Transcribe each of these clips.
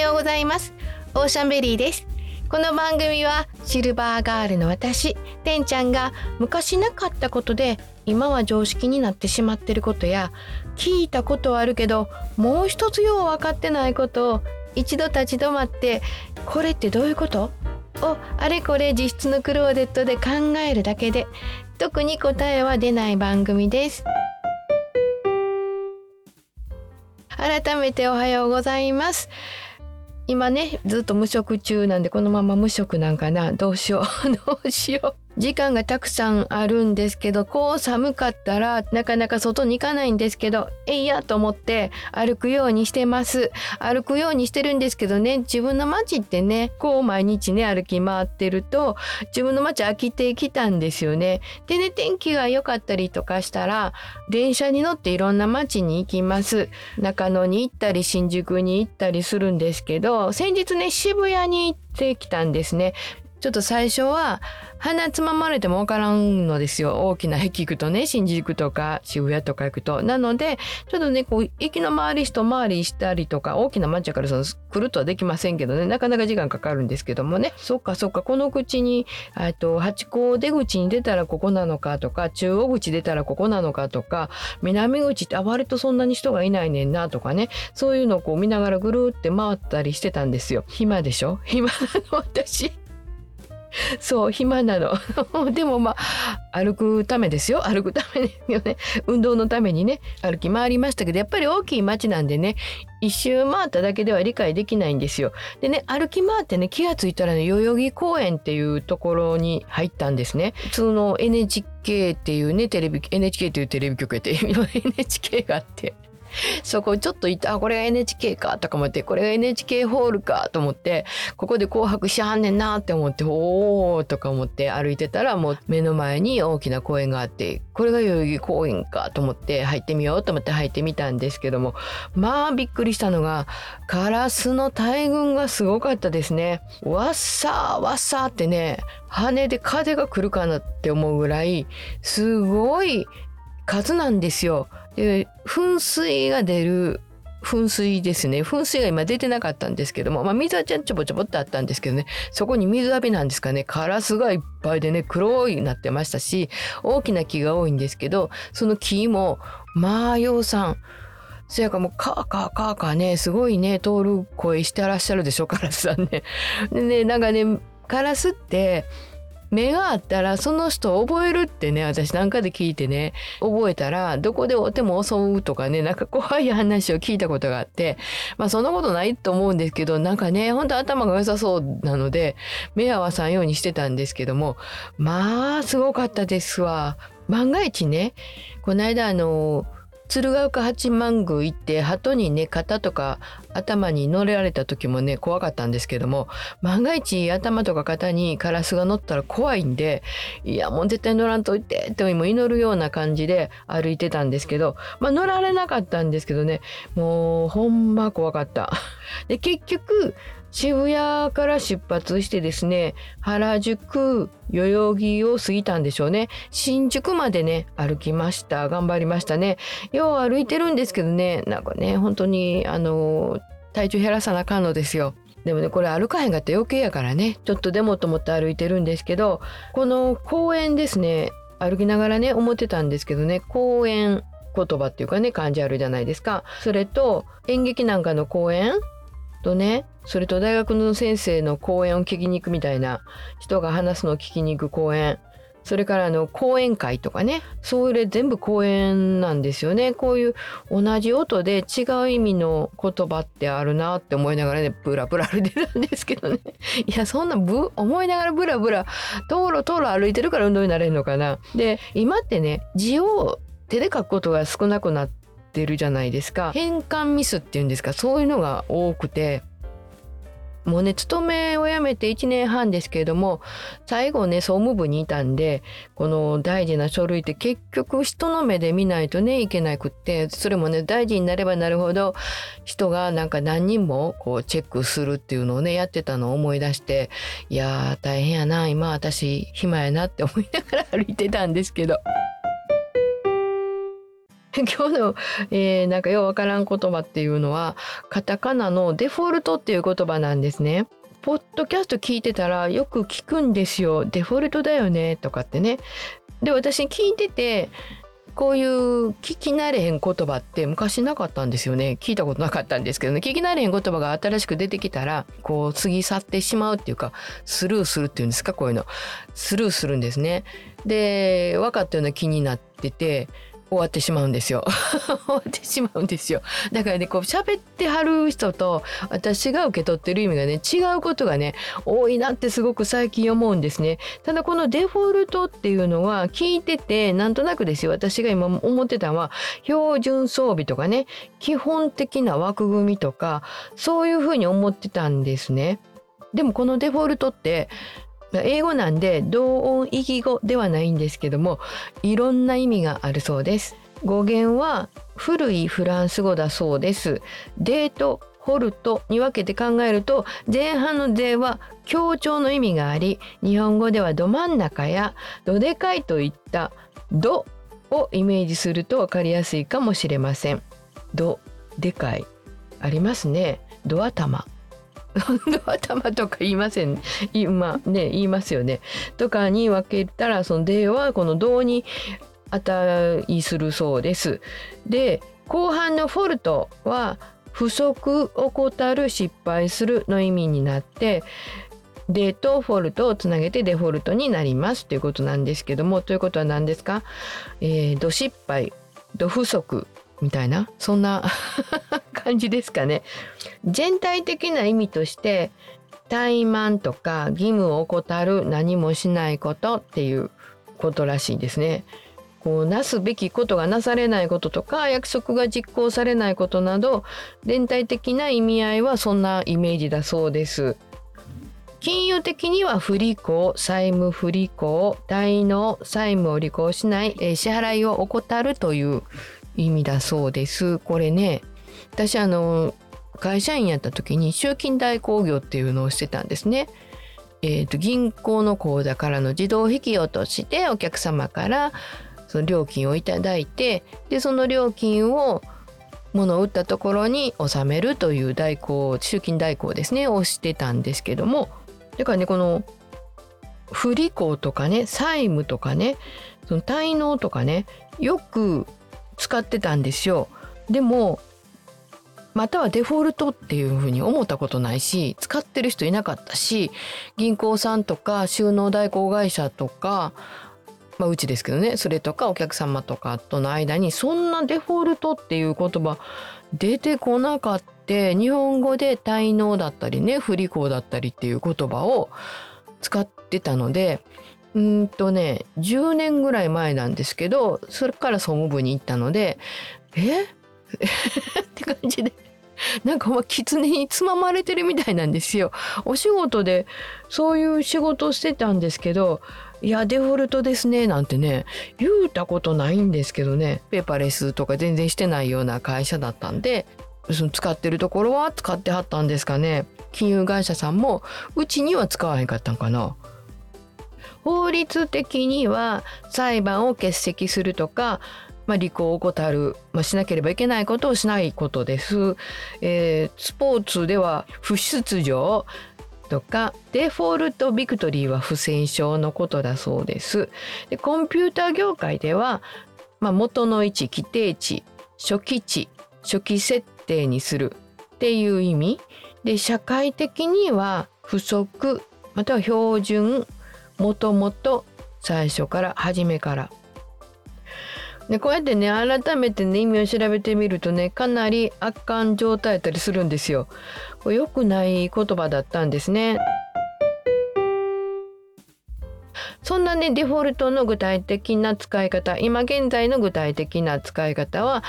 ようございます。オーシャンベリーです。この番組はシルバーガールの私てんちゃんが昔なかったことで今は常識になってしまってることや聞いたことはあるけどもう一つよう分かってないことを一度立ち止まってこれってどういうこと？をあれこれ実質のクローゼットで考えるだけで特に答えは出ない番組です。改めておはようございます。今ねずっと無職中なんでこのまま無職なんかな。どうしよう。どうしよう。時間がたくさんあるんですけどこう寒かったらなかなか外に行かないんですけどえいやと思って歩くようにしてます。歩くようにしてるんですけどね自分の街ってねこう毎日ね歩き回ってると自分の街飽きてきたんですよね。でね天気が良かったりとかしたら電車に乗っていろんな街に行きます。中野に行ったり新宿に行ったりするんですけど先日ね渋谷に行ってきたんですね。ちょっと最初は鼻つままれてもわからんのですよ。大きな駅行くとね新宿とか渋谷とか行くと。なのでちょっとねこう駅の周り一回りしたりとか大きな街からその来るとはできませんけどね。なかなか時間かかるんですけどもね。そっかそっか。この口にと八甲出口に出たらここなのかとか中央口出たらここなのかとか南口ってあ割とそんなに人がいないねんなとかね。そういうのをこう見ながらぐるって回ったりしてたんですよ。暇でしょ？暇なの？私。そう暇なの でもまあ歩くためですよ歩くためですよね 運動のためにね歩き回りましたけどやっぱり大きい街なんでね一周回っただけでは理解できないんですよ。でね歩き回ってね気が付いたらね代々木公園っていうところに入ったんですね。普通の NHK っていうねテレビ NHK っていうテレビ局やって NHK があってそこちょっと行ったあこれが NHK かとか思ってこれが NHK ホールかと思ってここで紅白しはんねんなって思っておおとか思って歩いてたらもう目の前に大きな公園があってこれが代々木公園かと思って入ってみようと思って入ってみたんですけどもまあびっくりしたのがカラスの大群がすごかったですね。わっさーわっさーってね羽で風が来るかなって思うぐらいすごい数なんですよ。で噴水が出る噴水ですね。噴水が今出てなかったんですけども、まあ、水はちょぼちょぼってあったんですけどね。そこに水浴びなんですかね。カラスがいっぱいでね黒いなってましたし大きな木が多いんですけどその木もまあ養蚕そやかもうカーカーカーカーねすごいね通る声してらっしゃるでしょカラスさんね。でねなんかねカラスって目があったらその人を覚えるってね私なんかで聞いてね覚えたらどこでおても襲うとかねなんか怖い話を聞いたことがあってまあそんなことないと思うんですけどなんかねほんと頭が良さそうなので目合わさんようにしてたんですけどもまあすごかったですわ。万が一ねこの間あの鶴岡八幡宮行って鳩にね肩とか頭に乗れられた時もね怖かったんですけども万が一頭とか肩にカラスが乗ったら怖いんでいやもう絶対乗らんといてっても祈るような感じで歩いてたんですけどまあ乗られなかったんですけどねもうほんま怖かった。で結局渋谷から出発してですね原宿代々木を過ぎたんでしょうね。新宿までね歩きました。頑張りましたね。よう歩いてるんですけどね。なんかね本当にあの体調減らさなあかんのですよ。でもねこれ歩かへんかったら余計やからね。ちょっとでもと思って歩いてるんですけどこの公園ですね歩きながらね思ってたんですけどね公園言葉っていうかね漢字あるじゃないですか。それと演劇なんかの公演とねそれと大学の先生の講演を聞きに行くみたいな人が話すのを聞きに行く講演。それからあの講演会とかねそれ全部講演なんですよね。こういう同じ音で違う意味の言葉ってあるなって思いながらねブラブラ歩いてたんですけどね。いやそんなぶ思いながらブラブラ道路道路歩いてるから運動になれるのかな。で今ってね字を手で書くことが少なくなってるじゃないですか。変換ミスっていうんですか。そういうのが多くて。もうね勤めを辞めて1年半ですけれども最後ね総務部にいたんでこの大事な書類って結局人の目で見ないとねいけなくってそれもね大事になればなるほど人がなんか何人もこうチェックするっていうのをねやってたのを思い出していやー大変やな今私暇やなって思いながら歩いてたんですけど。今日の、えー、なんかようわからん言葉っていうのはカタカナのデフォルトっていう言葉なんですね。ポッドキャスト聞いてたらよく聞くんですよ。デフォルトだよねとかってね。で私聞いててこういう聞き慣れへん言葉って昔なかったんですよね聞いたことなかったんですけどね聞き慣れへん言葉が新しく出てきたらこう過ぎ去ってしまうっていうかスルーするっていうんですか？こういうのスルーするんですねで分かったような気になってて終わってしまうんですよ。終わってしまうんですよ。だからねこう喋ってはる人と私が受け取ってる意味がね違うことがね多いなってすごく最近思うんですね。ただこのデフォルトっていうのは聞いててなんとなくですよ。私が今思ってたのは標準装備とかね基本的な枠組みとかそういうふうに思ってたんですね。でもこのデフォルトって英語なんで同音異義語ではないんですけどもいろんな意味があるそうです語源は古いフランス語だそうですデートホルトに分けて考えると前半の「で」は強調の意味があり日本語ではど真ん中やどでかいといった「ど」をイメージすると分かりやすいかもしれません。どでかいありますね。ド頭 頭とか言いません、今ね言いますよね。とかに分けたらその「で」はこの「ど」に値するそうです。で後半の「フォルト」は不足怠る失敗するの意味になってデとフォルトをつなげてデフォルトになります。ということなんですけども。ということは何ですか、えー、ど失敗ど不足。みたいなそんな 感じですかね。全体的な意味として怠慢とか義務を怠る何もしないことっていうことらしいですね。こうなすべきことがなされないこととか約束が実行されないことなど全体的な意味合いはそんなイメージだそうです。金融的には不履行、債務不履行、滞納、債務を履行しない、え支払いを怠るという意味だそうです。これね、私あの会社員やった時に集金代行業っていうのをしてたんですね。えーと、銀行の口座からの自動引き落としてお客様からその料金をいただいてでその料金を物を売ったところに納めるという代行集金代行ですねをしてたんですけどもだからねこの不履行とかね債務とかねその滞納とかねよく使ってたんですよ。でもまたはデフォルトっていうふうに思ったことないし使ってる人いなかったし銀行さんとか収納代行会社とかまあうちですけどねそれとかお客様とかとの間にそんなデフォルトっていう言葉出てこなかった日本語で滞納だったりね不履行だったりっていう言葉を使ってたのでうんとね10年ぐらい前なんですけどそれから総務部に行ったのでえ？って感じで。なんかまあ狐につままれてるみたいなんですよ。お仕事でそういう仕事をしてたんですけどいやデフォルトですねなんてね言うたことないんですけどねペーパーレスとか全然してないような会社だったんでその使ってるところは使ってはったんですかね。金融会社さんもうちには使わへんかったんかな。法律的には裁判を欠席するとかまあ、履行を怠る、まあ、しなければいけないことをしないことです。えー、スポーツでは不出場とかデフォルトビクトリーは不戦勝のことだそうです。でコンピューター業界では、まあ、元の位置規定値初期値初期設定にするっていう意味で社会的には不足または標準もともと最初から初めからでこうやってね改めてね意味を調べてみるとねかなり悪感状態だったりするんですよ。これ良くない言葉だったんですね。そんなねデフォルトの具体的な使い方今現在の具体的な使い方は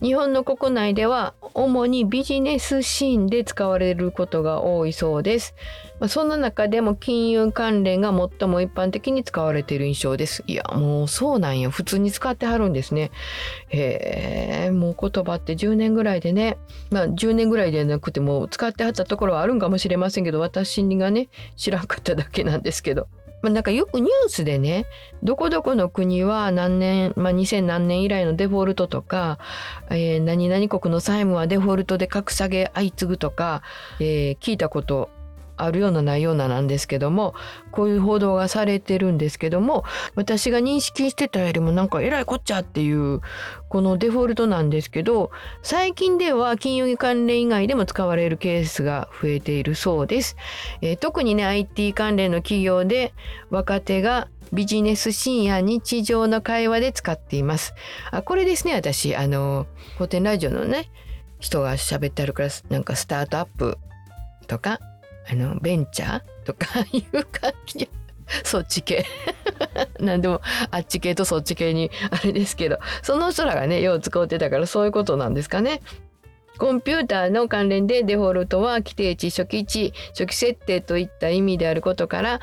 日本の国内では主にビジネスシーンで使われることが多いそうです。まあ、そんな中でも金融関連が最も一般的に使われている印象です。いや、もうそうなんや。普通に使ってはるんですね。へえ、もう言葉って10年ぐらいでね、まあ10年ぐらいでなくても使ってはったところはあるんかもしれませんけど、私がね、知らんかっただけなんですけど。まあ、なんかよくニュースでねどこどこの国は何年、まあ、2000何年以来のデフォルトとか、えー、何々国の債務はデフォルトで格下げ相次ぐとか、えー、聞いたことあるようなないようななんですけどもこういう報道がされてるんですけども私が認識してたよりもなんかえらいこっちゃっていうこのデフォルトなんですけど最近では金融関連以外でも使われるケースが増えているそうです。えー、特にね IT 関連の企業で若手がビジネスシーンや日常の会話で使っています。あこれですね私あの古典ラジオのね人が喋ってあるからなんかスタートアップとかあのベンチャーとか いう感じ。そっち系。何でもあっち系とそっち系にあれですけど。その人らがねよう使ってたからそういうことなんですかね。コンピューターの関連でデフォルトは規定値初期値初期設定といった意味であることから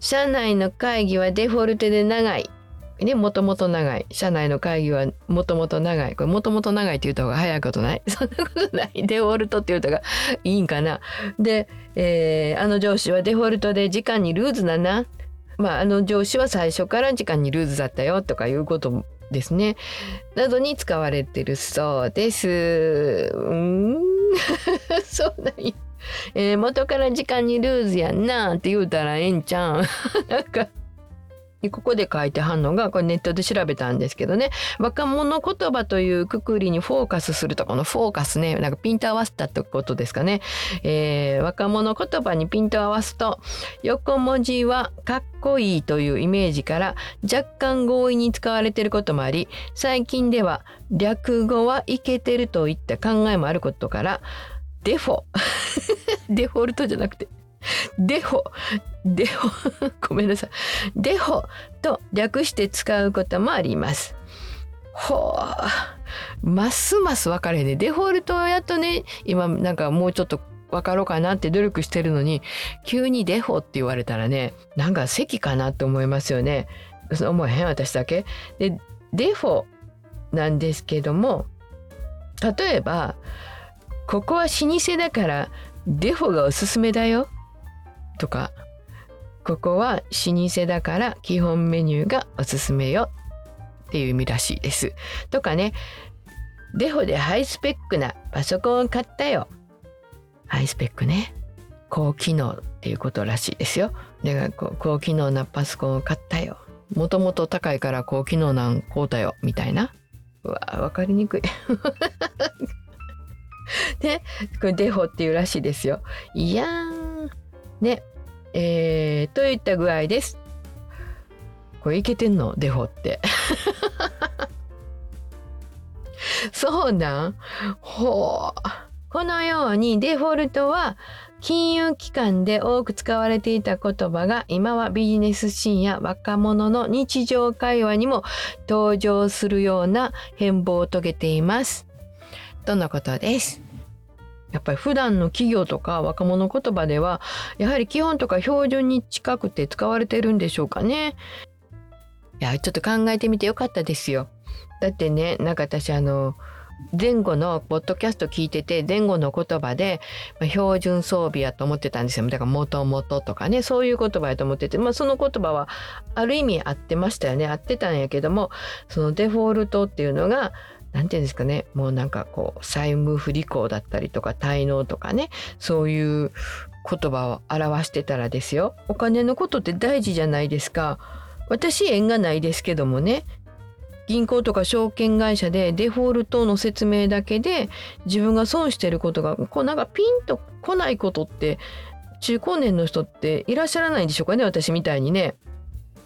社内の会議はデフォルトで長い。ね、もともと長い。社内の会議はもともと長い。これもともと長いって言った方が早いことない？そんなことない。デフォルトって言った方がいいんかな？で、えー、あの上司はデフォルトで時間にルーズだな。まあ、あの上司は最初から時間にルーズだったよとかいうことですね。などに使われてるそうです。うん、そうなんや。えー、元から時間にルーズやんなって言うたらええんちゃん。なんかここで書いてはんのがこれネットで調べたんですけどね。若者言葉というくくりにフォーカスするとこのフォーカスねなんかピント合わせたってことですかね、えー、若者言葉にピント合わすと横文字はかっこいいというイメージから若干強引に使われていることもあり最近では略語はいけてるといった考えもあることからデフォ。デフォルトじゃなくてデフォ、デフォ、ごめんなさい。デフォと略して使うこともあります。ほう、ますます分かれへんね。デフォルトやとね、今なんかもうちょっと分かろうかなって努力してるのに、急にデフォって言われたらね、なんか席かなって思いますよね。思えへん？私だけ。で、デフォなんですけども、例えば、ここは老舗だからデフォがおすすめだよとかここは老舗だから基本メニューがおすすめよっていう意味らしいです。とかねデフォでハイスペックなパソコンを買ったよ。ハイスペックね。高機能っていうことらしいですよ。で高機能なパソコンを買ったよ。もともと高いから高機能なん買うたよ。みたいな。うわわかりにくい。ね、これデフォっていうらしいですよ。いやー。ね、えー、といった具合です。これいけてんの？デフォって。そうなん？ほう。このようにデフォルトは金融機関で多く使われていた言葉が今はビジネスシーンや若者の日常会話にも登場するような変貌を遂げています。とのことです。やっぱり普段の企業とか若者言葉ではやはり基本とか標準に近くて使われてるんでしょうかね。いやちょっと考えてみてよかったですよ。だってねなんか私あの前後のポッドキャスト聞いてて前後の言葉で、まあ、標準装備やと思ってたんですよだから「もともと」とかねそういう言葉やと思ってて、まあ、その言葉はある意味合ってましたよね合ってたんやけどもそのデフォルトっていうのが何て言うんですかね。もうなんかこう債務不履行だったりとか滞納とかね。そういう言葉を表してたらですよ。お金のことって大事じゃないですか。私縁がないですけどもね。銀行とか証券会社でデフォルトの説明だけで自分が損してることがこうなんかピンとこないことって中高年の人っていらっしゃらないんでしょうかね私みたいにね。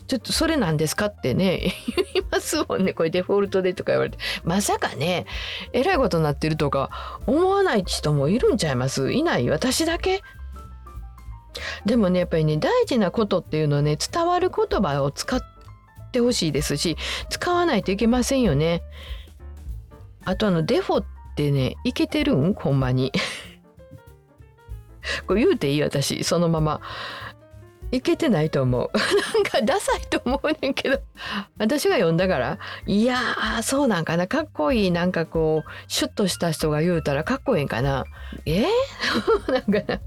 ちょっとそれなんですかってね 言いますもんね。これデフォルトでとか言われて。まさかねえらいことになってるとか思わない人もいるんちゃいます？いない？私だけ？でもねやっぱりね大事なことっていうのはね伝わる言葉を使ってほしいですし使わないといけませんよね。あとあのデフォってねいけてるん？ほんまに。これ言うていい？私。そのまま。いけてないと思う。なんかダサいと思うねんけど。私が読んだからいやーそうなんかな。かっこいい。なんかこうシュッとした人が言うたらかっこいいんかな。え？ー、なんかな。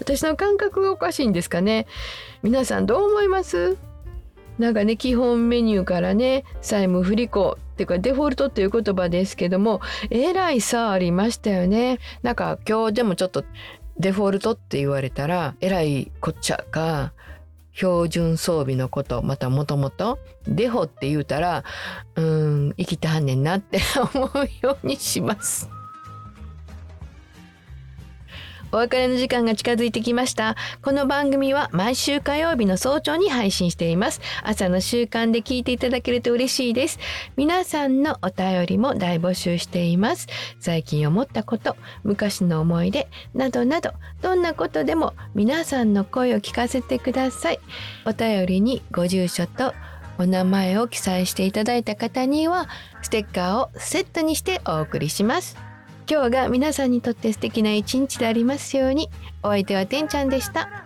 私の感覚がおかしいんですかね。皆さんどう思います？なんかね基本メニューからね債務不履行。っていうかデフォルトっていう言葉ですけどもえらい差ありましたよね。なんか今日でもちょっとデフォルトって言われたらえらいこっちゃか標準装備のことまたもともとデフォって言うたらうん生きてはんねんなって 思うようにします。お別れの時間が近づいてきました。この番組は毎週火曜日の早朝に配信しています。朝の習慣で聞いていただけると嬉しいです。皆さんのお便りも大募集しています。最近思ったこと昔の思い出などなどどんなことでも皆さんの声を聞かせてください。お便りにご住所とお名前を記載していただいた方にはステッカーをセットにしてお送りします。今日が皆さんにとって素敵な一日でありますように。お相手はてんちゃんでした。